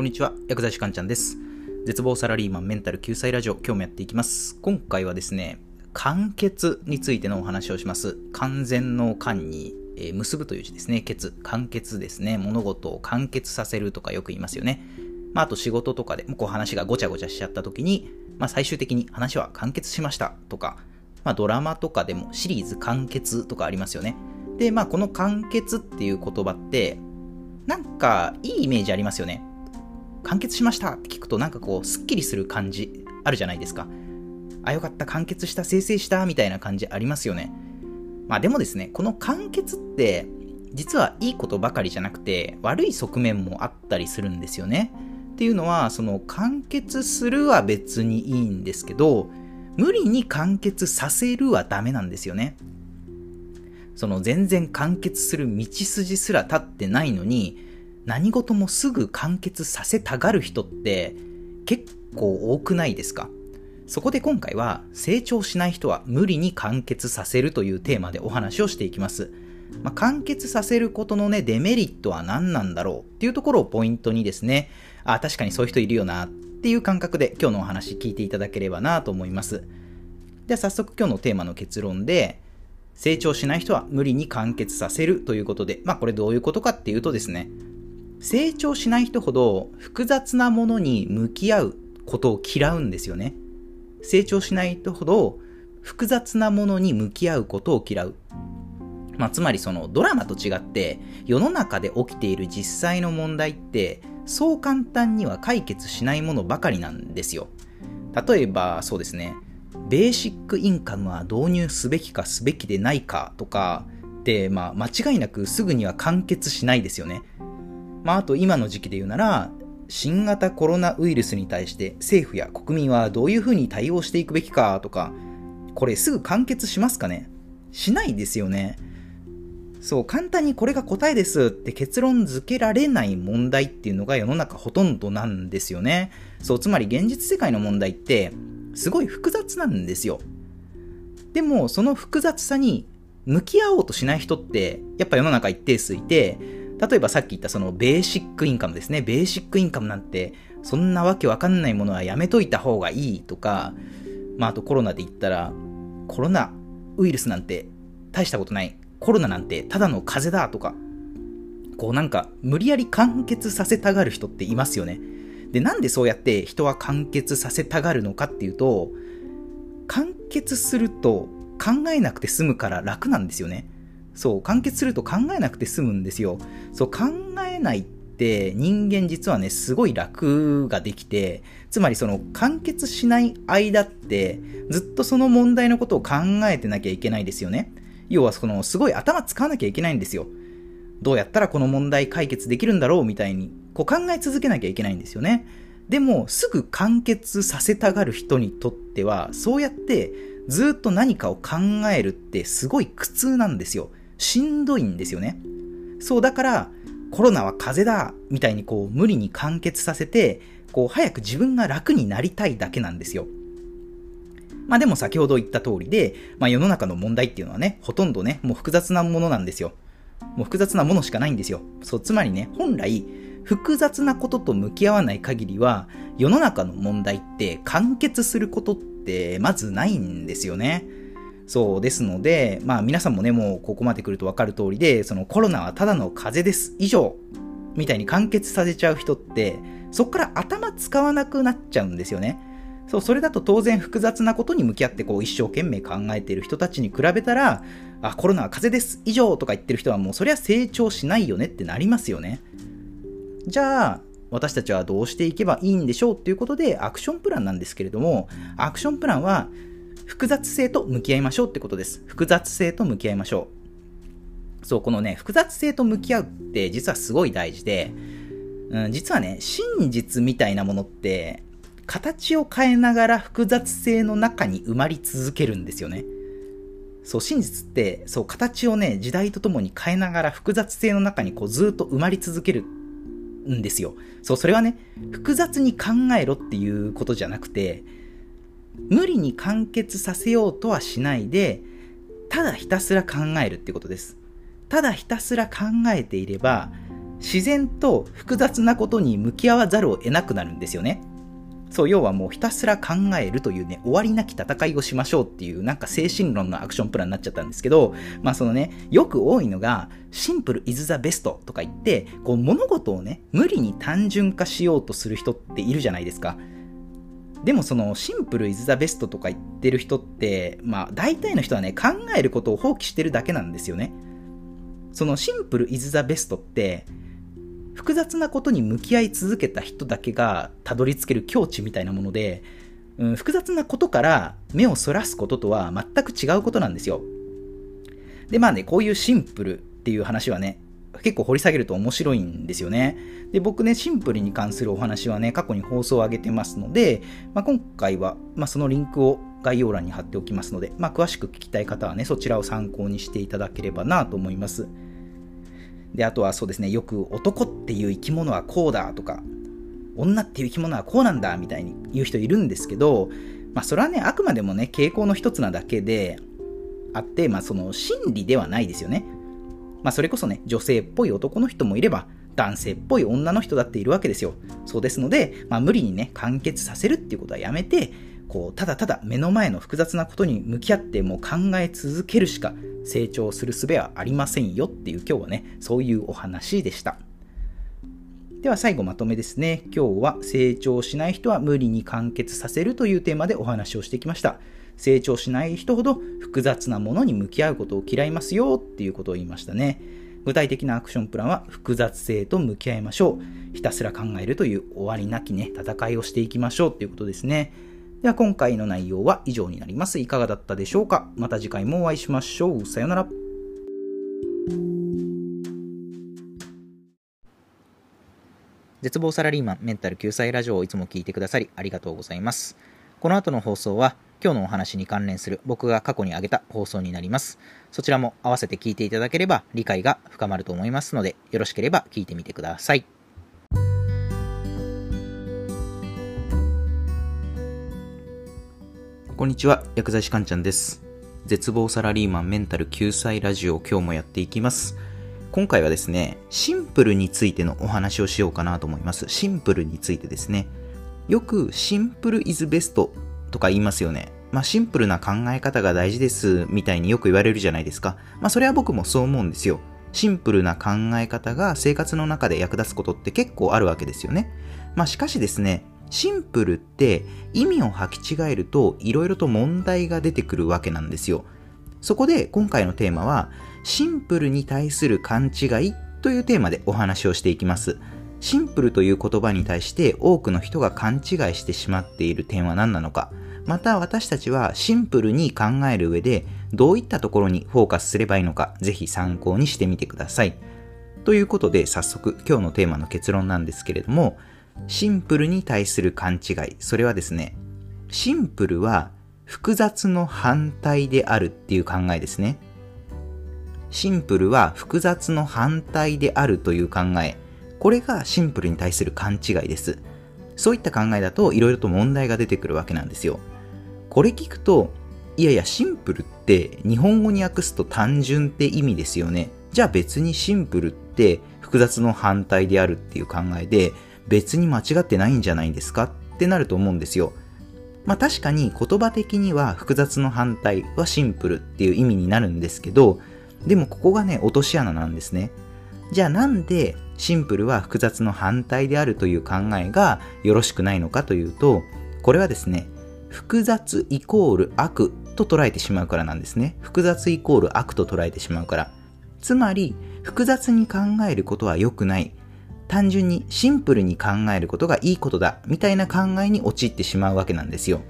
こんにちは、薬剤師かんちゃんです。絶望サラリーマンメンタル救済ラジオ、今日もやっていきます。今回はですね、完結についてのお話をします。完全の完に、え、結ぶという字ですね。結。完結ですね。物事を完結させるとかよく言いますよね。まあ、あと仕事とかで、こう話がごちゃごちゃしちゃった時に、まあ、最終的に話は完結しましたとか、まあ、ドラマとかでもシリーズ完結とかありますよね。で、まあ、この完結っていう言葉って、なんかいいイメージありますよね。完結しましたって聞くとなんかこう、すっきりする感じあるじゃないですか。あ、よかった、完結した、生成したみたいな感じありますよね。まあでもですね、この完結って、実はいいことばかりじゃなくて、悪い側面もあったりするんですよね。っていうのは、その完結するは別にいいんですけど、無理に完結させるはダメなんですよね。その全然完結する道筋すら立ってないのに、何事もすぐ完結させたがる人って結構多くないですか？そこで今回は成長しない人は無理に完結させるというテーマでお話をしていきます。まあ、完結させることのね、デメリットは何なんだろうっていうところをポイントにですね、あ、確かにそういう人いるよなっていう感覚で今日のお話聞いていただければなと思います。では早速今日のテーマの結論で、成長しない人は無理に完結させるということで、まあこれどういうことかっていうとですね、成長しない人ほど複雑なものに向き合うことを嫌うんですよね。成長しない人ほど複雑なものに向き合うことを嫌う。まあ、つまりそのドラマと違って世の中で起きている実際の問題ってそう簡単には解決しないものばかりなんですよ。例えばそうですね、ベーシックインカムは導入すべきかすべきでないかとかって、まあ、間違いなくすぐには完結しないですよね。まあ、あと今の時期で言うなら、新型コロナウイルスに対して政府や国民はどういうふうに対応していくべきかとか、これすぐ完結しますかね？しないですよね。そう、簡単にこれが答えですって結論付けられない問題っていうのが世の中ほとんどなんですよね。そう、つまり現実世界の問題ってすごい複雑なんですよ。でも、その複雑さに向き合おうとしない人ってやっぱ世の中一定数いて、例えばさっき言ったそのベーシックインカムですね。ベーシックインカムなんて、そんなわけわかんないものはやめといた方がいいとか、まああとコロナで言ったら、コロナウイルスなんて大したことない。コロナなんてただの風邪だとか、こうなんか無理やり完結させたがる人っていますよね。で、なんでそうやって人は完結させたがるのかっていうと、完結すると考えなくて済むから楽なんですよね。そう、完結すると考えなくて済むんですよ。そう、考えないって人間実はね、すごい楽ができて、つまりその完結しない間って、ずっとその問題のことを考えてなきゃいけないですよね。要はその、すごい頭使わなきゃいけないんですよ。どうやったらこの問題解決できるんだろうみたいに、こう考え続けなきゃいけないんですよね。でも、すぐ完結させたがる人にとっては、そうやってずっと何かを考えるってすごい苦痛なんですよ。しんどいんですよね。そう、だから、コロナは風邪だみたいにこう無理に完結させて、こう早く自分が楽になりたいだけなんですよ。まあでも先ほど言った通りで、まあ世の中の問題っていうのはね、ほとんどね、もう複雑なものなんですよ。もう複雑なものしかないんですよ。そう、つまりね、本来、複雑なことと向き合わない限りは、世の中の問題って完結することってまずないんですよね。そうですので、まあ皆さんもね、もうここまで来るとわかる通りで、そのコロナはただの風邪です。以上。みたいに完結させちゃう人って、そこから頭使わなくなっちゃうんですよね。そう、それだと当然複雑なことに向き合ってこう一生懸命考えている人たちに比べたら、あ、コロナは風邪です。以上とか言ってる人はもうそりゃ成長しないよねってなりますよね。じゃあ、私たちはどうしていけばいいんでしょうっていうことでアクションプランなんですけれども、アクションプランは複雑性と向き合いましょうってことです。複雑性と向き合いましょう。そう、このね、複雑性と向き合うって実はすごい大事で、うん、実はね、真実みたいなものって、形を変えながら複雑性の中に埋まり続けるんですよね。そう、真実って、そう、形をね、時代とともに変えながら複雑性の中にこうずっと埋まり続けるんですよ。そう、それはね、複雑に考えろっていうことじゃなくて、無理に完結させようとはしないで、ただひたすら考えるってことです。ただひたすら考えていれば、自然と複雑なことに向き合わざるを得なくなるんですよね。そう、要はもうひたすら考えるというね、終わりなき戦いをしましょうっていう、なんか精神論のアクションプランになっちゃったんですけど、まあそのね、よく多いのが、シンプル is the best とか言って、こう物事をね、無理に単純化しようとする人っているじゃないですか。でもそのシンプル is the best とか言ってる人って、まあ大体の人はね、考えることを放棄してるだけなんですよね。そのシンプル is the best って、複雑なことに向き合い続けた人だけがたどり着ける境地みたいなもので、うん、複雑なことから目をそらすこととは全く違うことなんですよ。で、まあね、こういうシンプルっていう話はね、結構掘り下げると面白いんですよね。で、僕ね、シンプルに関するお話はね、過去に放送を上げてますので、まあ、今回は、まあ、そのリンクを概要欄に貼っておきますので、まあ、詳しく聞きたい方はね、そちらを参考にしていただければなと思います。で、あとはそうですね、よく男っていう生き物はこうだとか、女っていう生き物はこうなんだみたいに言う人いるんですけど、まあそれはね、あくまでもね、傾向の一つなだけであって、まあその真理ではないですよね。まあそれこそね、女性っぽい男の人もいれば、男性っぽい女の人だっているわけですよ。そうですので、まあ無理にね、完結させるっていうことはやめて、こう、ただただ目の前の複雑なことに向き合ってもう考え続けるしか成長する術はありませんよっていう今日はね、そういうお話でした。では最後まとめですね。今日は成長しない人は無理に完結させるというテーマでお話をしてきました。成長しない人ほど複雑なものに向き合うことを嫌いますよっていうことを言いましたね。具体的なアクションプランは複雑性と向き合いましょう。ひたすら考えるという終わりなきね、戦いをしていきましょうっていうことですね。では今回の内容は以上になります。いかがだったでしょうか？また次回もお会いしましょう。さよなら。絶望サラリーマンメンタル救済ラジオをいつも聞いてくださりありがとうございます。この後の放送は今日のお話に関連する僕が過去に挙げた放送になります。そちらも合わせて聞いていただければ理解が深まると思いますのでよろしければ聞いてみてください。こんにちは、薬剤師かんちゃんです。絶望サラリーマンメンタル救済ラジオを今日もやっていきます。今回はですね、シンプルについてのお話をしようかなと思います。シンプルについてですね。よくシンプルイズベストとか言いますよね。まあシンプルな考え方が大事ですみたいによく言われるじゃないですか。まあそれは僕もそう思うんですよ。シンプルな考え方が生活の中で役立つことって結構あるわけですよね。まあしかしですね、シンプルって意味を履き違えると色々と問題が出てくるわけなんですよ。そこで今回のテーマはシンプルに対する勘違いというテーマでお話をしていきます。シンプルという言葉に対して多くの人が勘違いしてしまっている点は何なのか、また私たちはシンプルに考える上でどういったところにフォーカスすればいいのか、ぜひ参考にしてみてください。ということで早速今日のテーマの結論なんですけれども、シンプルに対する勘違い。それはですね、シンプルは複雑の反対であるっていう考えですね。シンプルは複雑の反対であるという考え。これがシンプルに対する勘違いです。そういった考えだと色々と問題が出てくるわけなんですよ。これ聞くと、いやいや、シンプルって日本語に訳すと単純って意味ですよね。じゃあ別にシンプルって複雑の反対であるっていう考えで、別に間違ってないんじゃないんですか？ってなると思うんですよ。まあ確かに言葉的には複雑の反対はシンプルっていう意味になるんですけど、でもここがね、落とし穴なんですね。じゃあなんでシンプルは複雑の反対であるという考えがよろしくないのかというと、これはですね、複雑イコール悪と捉えてしまうからなんですね。複雑イコール悪と捉えてしまうから。つまり、複雑に考えることは良くない。単純にシンプルに考えることがいいことだみたいな考えに陥ってしまうわけなんですよ。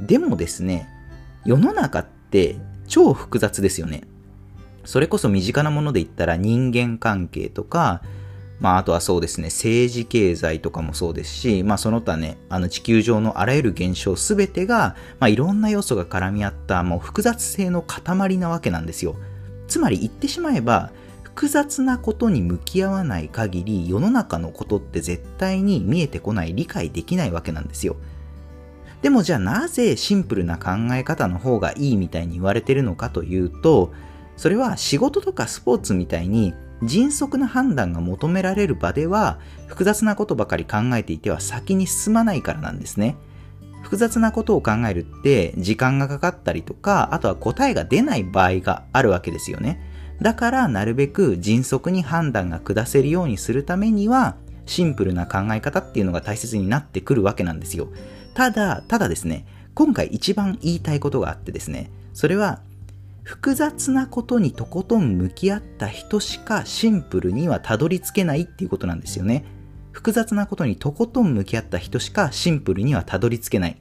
でもですね、世の中って超複雑ですよね。それこそ身近なもので言ったら人間関係とか、まああとはそうですね、政治経済とかもそうですし、まあその他ね、あの地球上のあらゆる現象すべてが、まあいろんな要素が絡み合ったもう複雑性の塊なわけなんですよ。つまり言ってしまえば、複雑なことに向き合わない限り世の中のことって絶対に見えてこない理解できないわけなんですよでもじゃあなぜシンプルな考え方の方がいいみたいに言われてるのかというとそれは仕事とかスポーツみたいに迅速な判断が求められる場では複雑なことばかり考えていては先に進まないからなんですね。複雑なことを考えるって時間がかかったりとか、あとは答えが出ない場合があるわけですよね。だからなるべく迅速に判断が下せるようにするためには、シンプルな考え方っていうのが大切になってくるわけなんですよ。ただ、ただですね、今回一番言いたいことがあってですね、それは複雑なことにとことん向き合った人しかシンプルにはたどり着けないっていうことなんですよね。複雑なことにとことん向き合った人しかシンプルにはたどり着けない。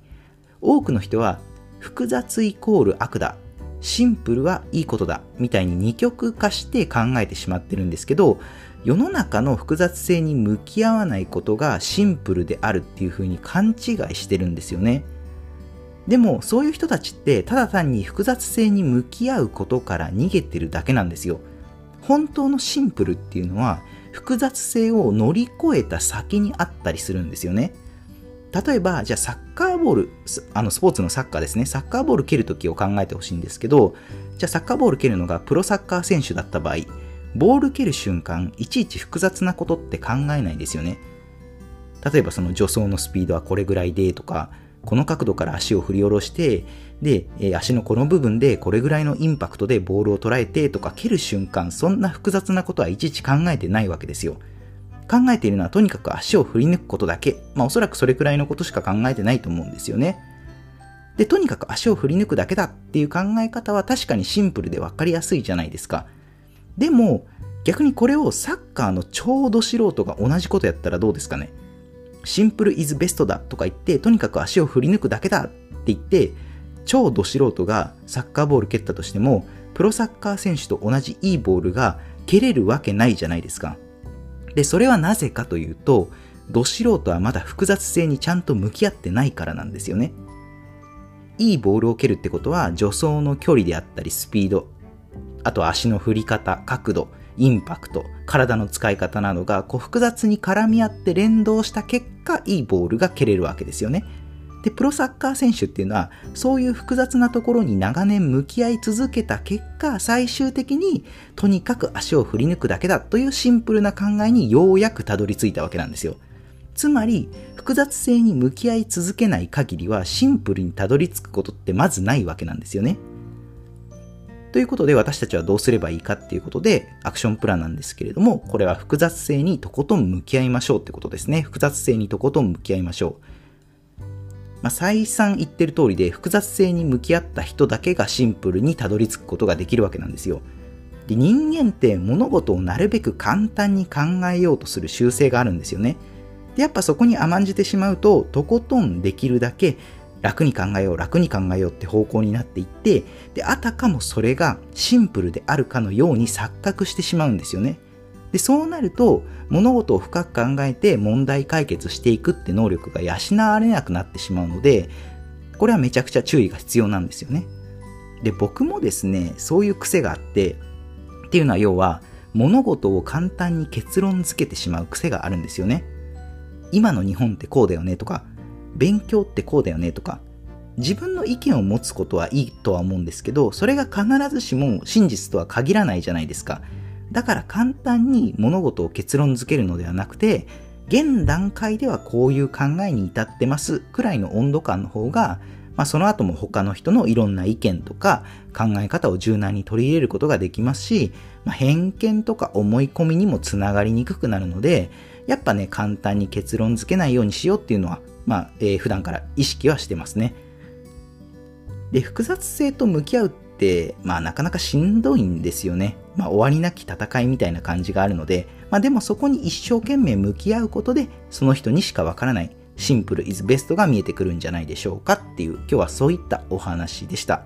多くの人は複雑イコール悪だ。シンプルはいいことだ。みたいに二極化して考えてしまってるんですけど、世の中の複雑性に向き合わないことがシンプルであるっていうふうに勘違いしてるんですよね。でもそういう人たちってただ単に複雑性に向き合うことから逃げてるだけなんですよ。本当のシンプルっていうのは複雑性を乗り越えた先にあったりするんですよね。例えば、じゃあサッカーボール、あのスポーツのサッカーですね、サッカーボール蹴るときを考えてほしいんですけど、じゃあサッカーボール蹴るのがプロサッカー選手だった場合、ボール蹴る瞬間、いちいち複雑なことって考えないですよね。例えばその助走のスピードはこれぐらいでとか、この角度から足を振り下ろして、で、え足のこの部分でこれぐらいのインパクトでボールを捉えてとか蹴る瞬間、そんな複雑なことはいちいち考えてないわけですよ。考えているのはとにかく足を振り抜くことだけ。まあおそらくそれくらいのことしか考えてないと思うんですよね。で、とにかく足を振り抜くだけだっていう考え方は確かにシンプルでわかりやすいじゃないですか。でも、逆にこれをサッカーの超ど素人が同じことやったらどうですかねシンプルイズベストだとか言って、とにかく足を振り抜くだけだって言って、超ど素人がサッカーボール蹴ったとしても、プロサッカー選手と同じいいボールが蹴れるわけないじゃないですか。で、それはなぜかというと、ど素人はまだ複雑性にちゃんと向き合ってないからなんですよね。いいボールを蹴るってことは、助走の距離であったりスピード、あとは足の振り方、角度、インパクト、体の使い方などがこう複雑に絡み合って連動した結果、いいボールが蹴れるわけですよね。で、プロサッカー選手っていうのは、そういう複雑なところに長年向き合い続けた結果、最終的にとにかく足を振り抜くだけだというシンプルな考えにようやくたどり着いたわけなんですよ。つまり、複雑性に向き合い続けない限りは、シンプルにたどり着くことってまずないわけなんですよね。ということで私たちはどうすればいいかっていうことでアクションプランなんですけれども、これは複雑性にとことん向き合いましょうってことですね。複雑性にとことん向き合いましょう。まあ、再三言ってる通りで複雑性に向き合った人だけがシンプルにたどり着くことができるわけなんですよ。で人間って物事をなるべく簡単に考えようとする習性があるんですよね。でやっぱそこに甘んじてしまうととことんできるだけ楽に考えよう、楽に考えようって方向になっていって、で、あたかもそれがシンプルであるかのように錯覚してしまうんですよね。で、そうなると、物事を深く考えて問題解決していくって能力が養われなくなってしまうので、これはめちゃくちゃ注意が必要なんですよね。で、僕もですね、そういう癖があって、っていうのは要は、物事を簡単に結論付けてしまう癖があるんですよね。今の日本ってこうだよねとか、勉強ってこうだよねとか、自分の意見を持つことはいいとは思うんですけど、それが必ずしも真実とは限らないじゃないですか。だから簡単に物事を結論付けるのではなくて、現段階ではこういう考えに至ってますくらいの温度感の方が、まあ、その後も他の人のいろんな意見とか考え方を柔軟に取り入れることができますし、まあ、偏見とか思い込みにもつながりにくくなるので、やっぱね、簡単に結論付けないようにしようっていうのはまあ、えー、普段から意識はしてますね。で、複雑性と向き合うって、まあ、なかなかしんどいんですよね。まあ、終わりなき戦いみたいな感じがあるので、まあ、でもそこに一生懸命向き合うことで、その人にしかわからないシンプルイズベストが見えてくるんじゃないでしょうかっていう、今日はそういったお話でした。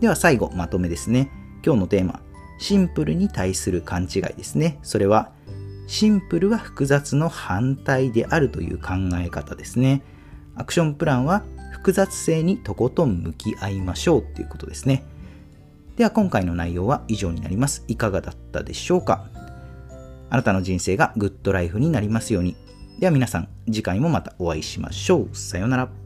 では最後、まとめですね。今日のテーマ、シンプルに対する勘違いですね。それは、シンプルは複雑の反対であるという考え方ですね。アクションプランは複雑性にとことん向き合いましょうということですね。では今回の内容は以上になります。いかがだったでしょうか？あなたの人生がグッドライフになりますように。では皆さん、次回もまたお会いしましょう。さようなら。